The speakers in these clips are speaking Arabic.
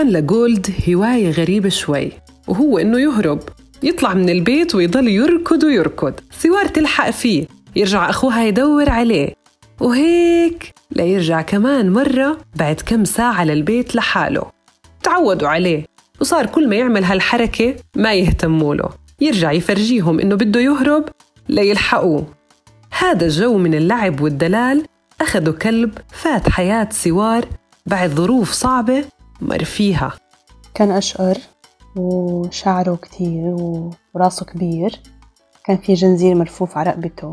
كان لجولد هواية غريبة شوي وهو إنه يهرب يطلع من البيت ويضل يركض ويركض سوار تلحق فيه يرجع أخوها يدور عليه وهيك ليرجع كمان مرة بعد كم ساعة للبيت لحاله. تعودوا عليه وصار كل ما يعمل هالحركة ما يهتموا له يرجع يفرجيهم إنه بده يهرب ليلحقوه. هذا الجو من اللعب والدلال أخذوا كلب فات على حياة سوار بعد ظروف صعبة مر فيها. كان أشقر وشعره كتير وراسه كبير. كان في جنزير ملفوف على رقبته.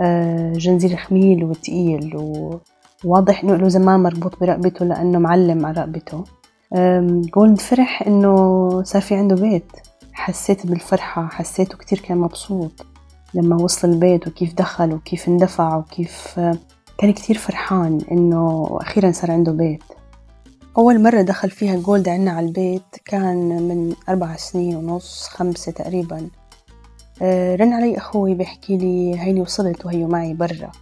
آه، جنزير تخين وتقيل وواضح إنه له زمان مربوط برقبته لأنه معلم على رقبته. جولد فرح إنه صار في عنده بيت. حسيت بالفرحة حسيته كتير كان مبسوط لما وصل البيت وكيف دخل وكيف اندفع وكيف كان كتير فرحان إنه أخيرا صار عنده بيت. أول مرة دخل فيها جولد عنا على البيت كان من أربع سنين ونص خمسة تقريبا. آه، رن علي أخوي بيحكي لي هيني وصلت وهي معي برا.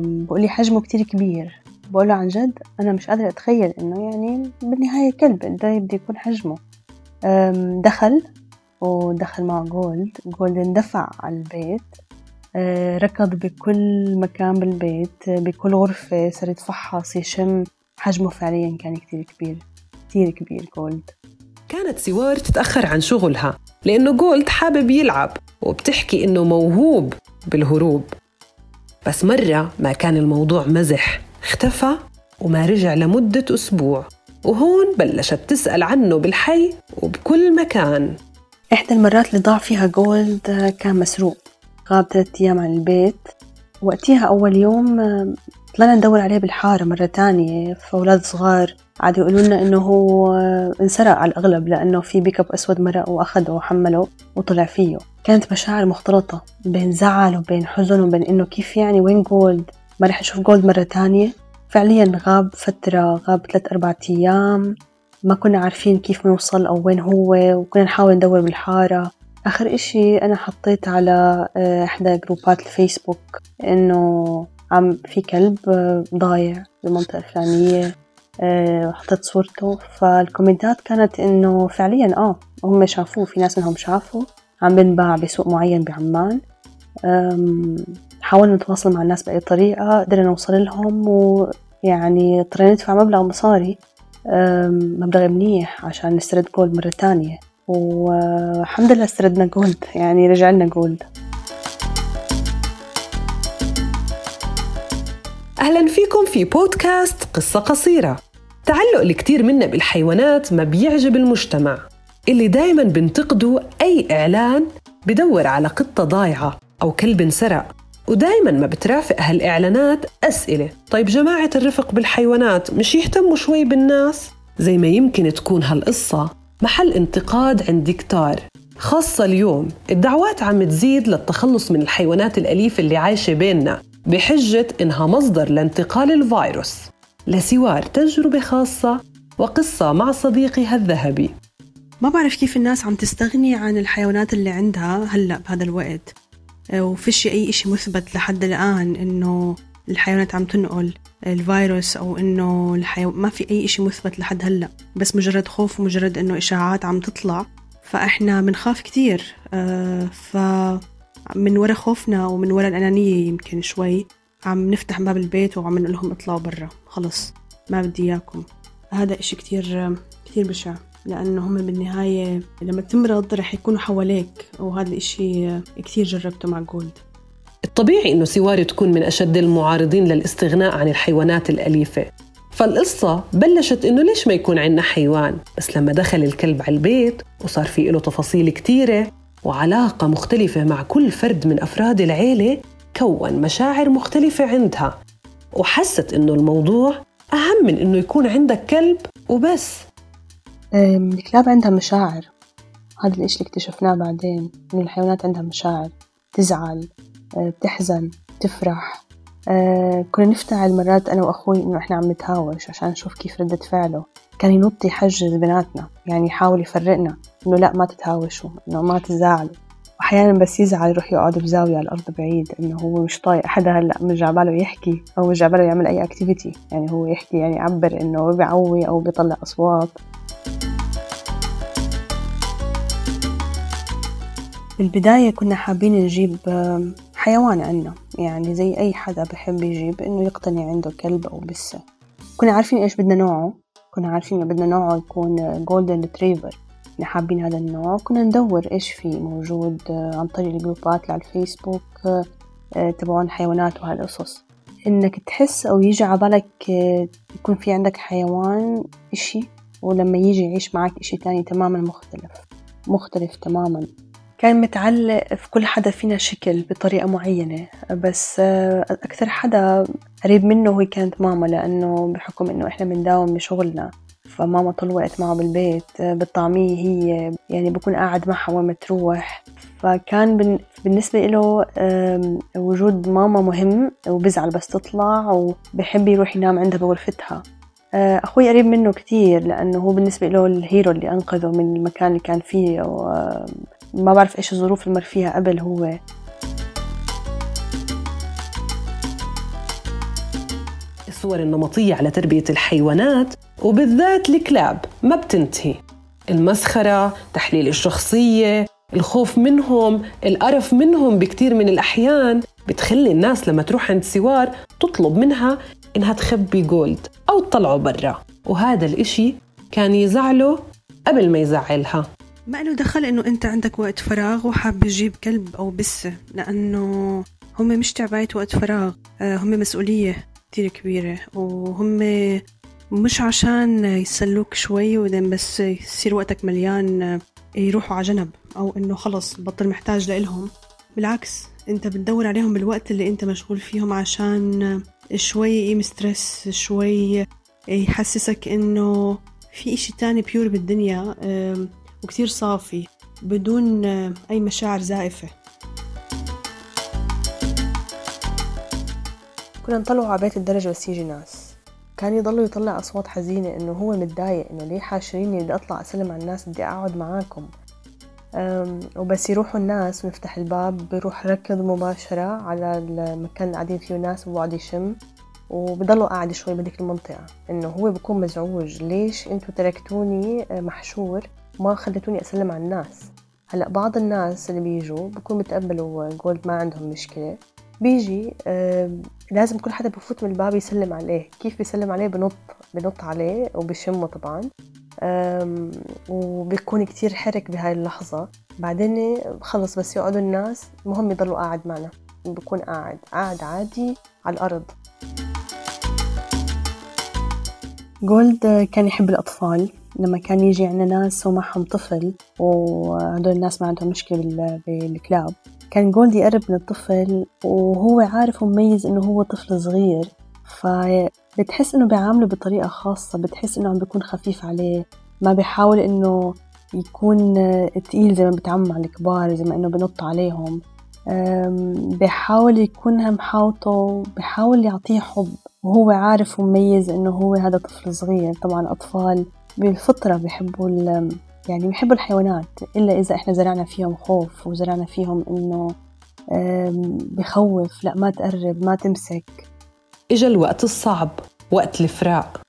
بقول لي حجمه كتير كبير. بقول له عن جد أنا مش قادرة أتخيل إنه يعني بالنهاية كلب ده بده يكون حجمه. دخل ودخل مع جولد. جولد اندفع على البيت. آه، ركض بكل مكان بالبيت بكل غرفة صار يتفحص يشم. حجمه فعليا كان كتير كبير كتير كبير جولد. كانت سوار تتأخر عن شغلها لأنه جولد حابب يلعب وبتحكي إنه موهوب بالهروب. بس مرة ما كان الموضوع مزح اختفى وما رجع لمدة أسبوع. وهون بلشت تسأل عنه بالحي وبكل مكان. إحدى المرات اللي ضاع فيها جولد كان مسروق غاب ثلاثة أيام عن البيت. وقتها أول يوم طلعنا ندور عليه بالحارة مرة تانية. فأولاد صغار قعدوا يقولوا لنا إنه هو انسرق على الأغلب لأنه في بيك أب أسود مرق وأخده وحمله وطلع فيه. كانت مشاعر مختلطة بين زعل وبين حزن وبين إنه كيف يعني وين جولد. ما رح أشوف جولد مرة تانية. فعليا غاب فترة غاب ثلاث أربعة أيام. ما كنا عارفين كيف نوصل أو وين هو وكنا نحاول ندور بالحارة. آخر إشي أنا حطيت على آه، إحدى جروبات الفيسبوك إنه عم في كلب آه، ضايع بالمنطقة الفلانية آه، حطيت صورته. فالكومنتات كانت إنه فعليا آه هم شافوه في ناس منهم شافوا. عم بنباع بسوق معين بعمان. حاولنا نتواصل مع الناس بأي طريقة قدرنا نوصل لهم ويعني اضطرينا ندفع مبلغ مصاري مبلغ منيح عشان نسترد جولد مرة تانية. والحمد لله استردنا جولد يعني رجع لنا جولد. أهلا فيكم في بودكاست قصة قصيرة. تعلق الكثير منا بالحيوانات ما بيعجب المجتمع اللي دايما بنتقدوا بدور على قطة ضايعة أو كلب انسرق ودايما ما بترافق هالإعلانات أسئلة. طيب جماعة الرفق بالحيوانات مش يهتموا شوي بالناس؟ زي ما يمكن تكون هالقصة محل انتقاد عند كتار خاصة اليوم الدعوات عم تزيد للتخلص من الحيوانات الأليفة اللي عايشة بيننا. بحجة إنها مصدر لانتقال الفيروس لسوار تجربة خاصة وقصة مع صديقها الذهبي. ما بعرف كيف الناس عم تستغني عن الحيوانات اللي عندها هلأ بهذا الوقت وفيش أي إشي مثبت لحد الآن إنه الحيوانات عم تنقل الفيروس أو إنه الحيو... ما في أي إشي مثبت لحد هلأ بس مجرد خوف ومجرد إنه إشاعات عم تطلع فإحنا بنخاف كتير آه، ف من ورا خوفنا ومن ورا الأنانية يمكن شوي. عم نفتح باب البيت وعم نقول لهم اطلعوا برا. خلص ما بدي إياكم. هذا إشي كتير كتير بشع. لأنه هم بالنهاية لما تمرض رح يكونوا حواليك. وهذا الإشي كتير جربته مع جولد. الطبيعي إنه سواري تكون من أشد المعارضين للاستغناء عن الحيوانات الأليفة. فالقصة بلشت إنه ليش ما يكون عندنا حيوان؟ بس لما دخل الكلب على البيت وصار في له تفاصيل كتيرة وعلاقة مختلفة مع كل فرد من أفراد العيلة كون مشاعر مختلفة عندها. وحست إنه الموضوع أهم من إنه يكون عندك كلب وبس. الكلاب عندها مشاعر. هذا الإشي اللي اكتشفناه بعدين إنه الحيوانات عندها مشاعر. تزعل أه، بتحزن تفرح أه كنا نفتعل مرات أنا وأخوي إنه إحنا عم نتهاوش عشان نشوف كيف ردة فعله. كان ينط يحجز بيناتنا يعني يحاول يفرقنا. إنه لا ما تتهاوشوا إنه ما تزعلوا وأحيانا بس يزعل يروح يقعد بزاوية على الأرض بعيد إنه هو مش طايق حدا. هلأ مش جاي عباله يحكي أو مش جاي عباله يعمل أي activity يعني هو يحكي يعني يعبر إنه بيعوي أو بيطلع أصوات. بالبداية كنا حابين نجيب حيوان عنا. يعني زي أي حدا بحب يجيب إنه يقتني عنده كلب أو بسة كنا عارفين إيش بدنا نوعه. كنا عارفين إنه بدنا نوعه يكون golden retriever كنا حابين هذا النوع. كنا ندور إيش في موجود عن طريق الجروبات على الفيسبوك تبعون حيوانات وهالقصص إنك تحس أو يجي عبالك يكون في عندك حيوان إشي ولما يجي يعيش معك إشي تاني تماما مختلف. مختلف تماما. كان متعلق في كل حدا فينا شكل بطريقة معينة بس أكثر حدا قريب منه هي كانت ماما لأنه بحكم إنه إحنا بنداوم بشغلنا. فماما طول الوقت معه بالبيت بالطعمية هي يعني بكون قاعد معها وين ما تروح. فكان بالنسبة له وجود ماما مهم وبزعل بس تطلع وبحب يروح ينام عندها بغرفتها. أخوي قريب منه كتير لأنه هو بالنسبة له الهيرو اللي أنقذه من المكان اللي كان فيه ما بعرف إيش الظروف اللي مر فيها قبل هو. الصور النمطية على تربية الحيوانات وبالذات الكلاب ما بتنتهي. المسخرة تحليل الشخصية الخوف منهم القرف منهم بكتير من الأحيان بتخلي الناس لما تروح عند سوار تطلب منها إنها تخبي جولد أو تطلعه برا. وهذا الإشي كان يزعله قبل ما يزعلها. ما له دخل إنه أنت عندك وقت فراغ وحاب تجيب كلب أو بسة لأنه هم مش تعباية وقت فراغ هم مسؤولية. كتير كبيرة وهم مش عشان يسلّوك شوي وبعدين بس يصير وقتك مليان يروحوا على جنب أو إنه خلص بطل محتاج لإلهم. بالعكس أنت بتدور عليهم بالوقت اللي أنت مشغول فيهم عشان شوي يقيم stress شوي يحسسك إنه في إشي تاني pure بالدنيا وكتير صافي بدون أي مشاعر زائفة. كنا نطلعوا على بيت الدرج بس يجي ناس. كان يضلوا يطلع أصوات حزينة إنه هو متضايق إنه ليه حاشريني بدي أطلع أسلم على الناس بدي أقعد معاكم. وبس يروحوا الناس ونفتح الباب بروح ركض مباشرة على المكان اللي قاعدين فيه ناس وبقعد يشم. وبضلوا قاعد شوي بهذيك المنطقة. إنه هو بكون مزعوج. ليش أنتوا تركتوني محشور؟ ما خلتوني أسلم على الناس. هلأ بعض الناس اللي بيجوا بكون بتقبلوا جولد ما عندهم مشكلة. بيجي لازم كل حدا بفوت من الباب يسلم عليه. كيف بيسلم عليه؟ بنط بنط عليه وبشمه طبعا. وبيكون كتير حرك بهاي اللحظة. بعدين خلص بس يقعدوا الناس. المهم يضلوا قاعد معنا. بكون قاعد. قاعد عادي على الأرض. جولد كان يحب الأطفال. لما كان يجي عندنا ناس ومعهم طفل وهدول الناس ما عندهم مشكلة بالكلاب. كان جولد يقرب من الطفل وهو عارف ومميز إنه هو طفل صغير فبتحس إنه بيعامله بطريقة خاصة بتحس إنه عم بيكون خفيف عليه ما بيحاول إنه يكون تقيل زي ما بيتعامل مع الكبار زي ما إنه بنط عليهم. بيحاول يكون محاوطه بيحاول يعطيه حب وهو عارف ومميز إنه هو هذا طفل صغير. طبعا أطفال بالفطرة بيحبوا يعني بيحبوا الحيوانات إلا إذا إحنا زرعنا فيهم خوف وزرعنا فيهم إنه بخوف لا ما تقرب ما تمسك. إجا الوقت الصعب وقت الفراق.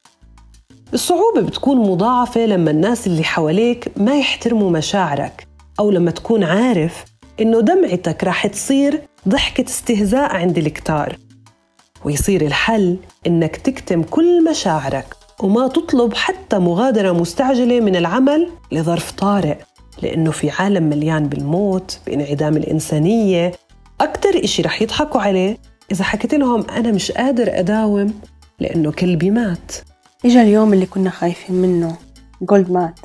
الصعوبة بتكون مضاعفة لما الناس اللي حواليك ما يحترموا مشاعرك أو لما تكون عارف إنه دمعتك راح تصير ضحكة استهزاء عند الكتار. ويصير الحل إنك تكتم كل مشاعرك. وما تطلب حتى مغادرة مستعجلة من العمل لظرف طارئ لأنه في عالم مليان بالموت بانعدام الإنسانية. أكتر إشي رح يضحكوا عليه إذا حكيت لهم أنا مش قادر أداوم لأنه كلبي مات. إجا اليوم اللي كنا خايفين منه جولد مات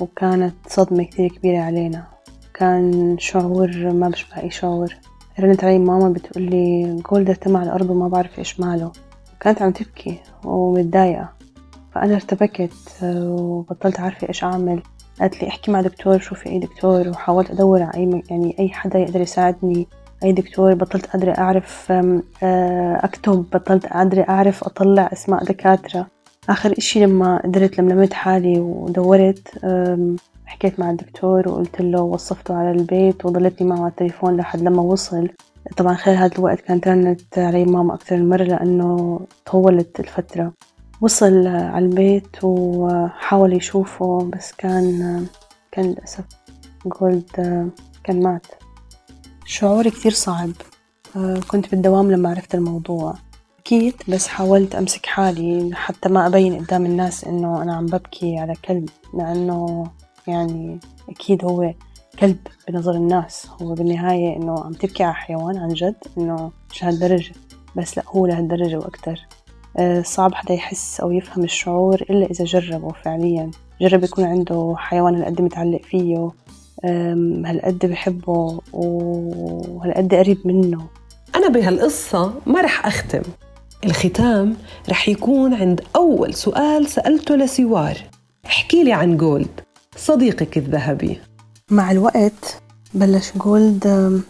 وكانت صدمة كتير كبيرة علينا. كان شعور ما بشبه أي شعور. رنت علي ماما بتقول لي جولد ارتمى على الأرض وما بعرف إيش ماله. كانت عم تبكي ومتضايقة. فأنا ارتبكت وبطلت عارفة إيش أعمل. قالت لي احكي مع دكتور شوفي أي دكتور وحاولت أدور على أي يعني أي حدا يقدر يساعدني. أي دكتور بطلت قادرة أعرف أكتب بطلت قادرة أعرف أطلع أسماء دكاترة. آخر إشي لما قدرت لملمت حالي ودورت حكيت مع الدكتور وقلت له وصفته على البيت وضلتني معه على التليفون لحد لما وصل. طبعا خلال هذا الوقت كانت رنت علي ماما أكثر من مرة لأنه طولت الفترة. وصل على البيت وحاول يشوفه بس كان كان للأسف جولد كان مات. شعوري كثير صعب. كنت بالدوام لما عرفت الموضوع. بكيت بس حاولت أمسك حالي حتى ما أبين قدام الناس إنه أنا عم ببكي على كلب لأنه يعني أكيد هو كلب بنظر الناس. هو بالنهاية إنه عم تبكي على حيوان عن جد إنه مش هالدرجة. بس لا هو لهالدرجة وأكتر. صعب حدا يحس أو يفهم الشعور إلا إذا جربه فعليا. جرب يكون عنده حيوان هالقد متعلق فيه هالقد بحبه وهالقد قريب منه. أنا بهالقصة ما رح أختم. الختام رح يكون عند أول سؤال سألته لسوار. احكي لي عن جولد صديقك الذهبي. مع الوقت بلش جولد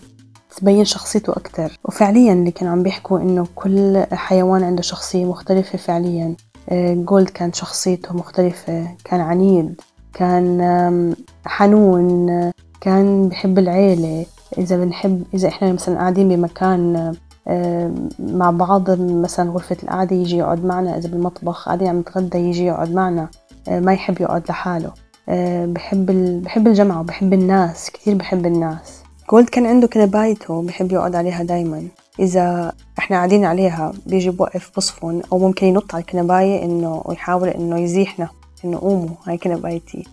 تبين شخصيته أكتر. وفعليا اللي كانوا عم بيحكوا إنه كل حيوان عنده شخصية مختلفة فعليا. آه، جولد كانت شخصيته مختلفة كان عنيد كان حنون كان بحب العيلة. إذا بنحب إذا إحنا مثلا قاعدين بمكان مع بعض مثلا غرفة القعدة يجي يقعد معنا. إذا بالمطبخ قاعدين عم نتغدى يجي يقعد معنا. آه، ما يحب يقعد لحاله. آه، بحب بحب الجمعة وبحب الناس كثير بحب الناس. جولد كان عنده كنبايته بحب يقعد عليها دايما. إذا إحنا قاعدين عليها بيجي بوقف بصفن أو ممكن ينط على الكنباية إنه ويحاول إنه يزيحنا إنه قوموا هاي كنبايتي.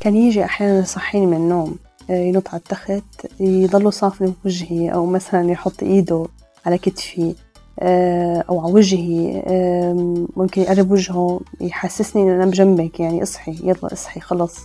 كان يجي أحيانا يصحيني من النوم آه، ينط على التخت يضلوا صافني بوجهي أو مثلا يحط إيده على كتفي آه، أو على وجهي ممكن يقرب وجهه يحسسني إن أنا بجنبك يعني اصحي يلا اصحي خلص.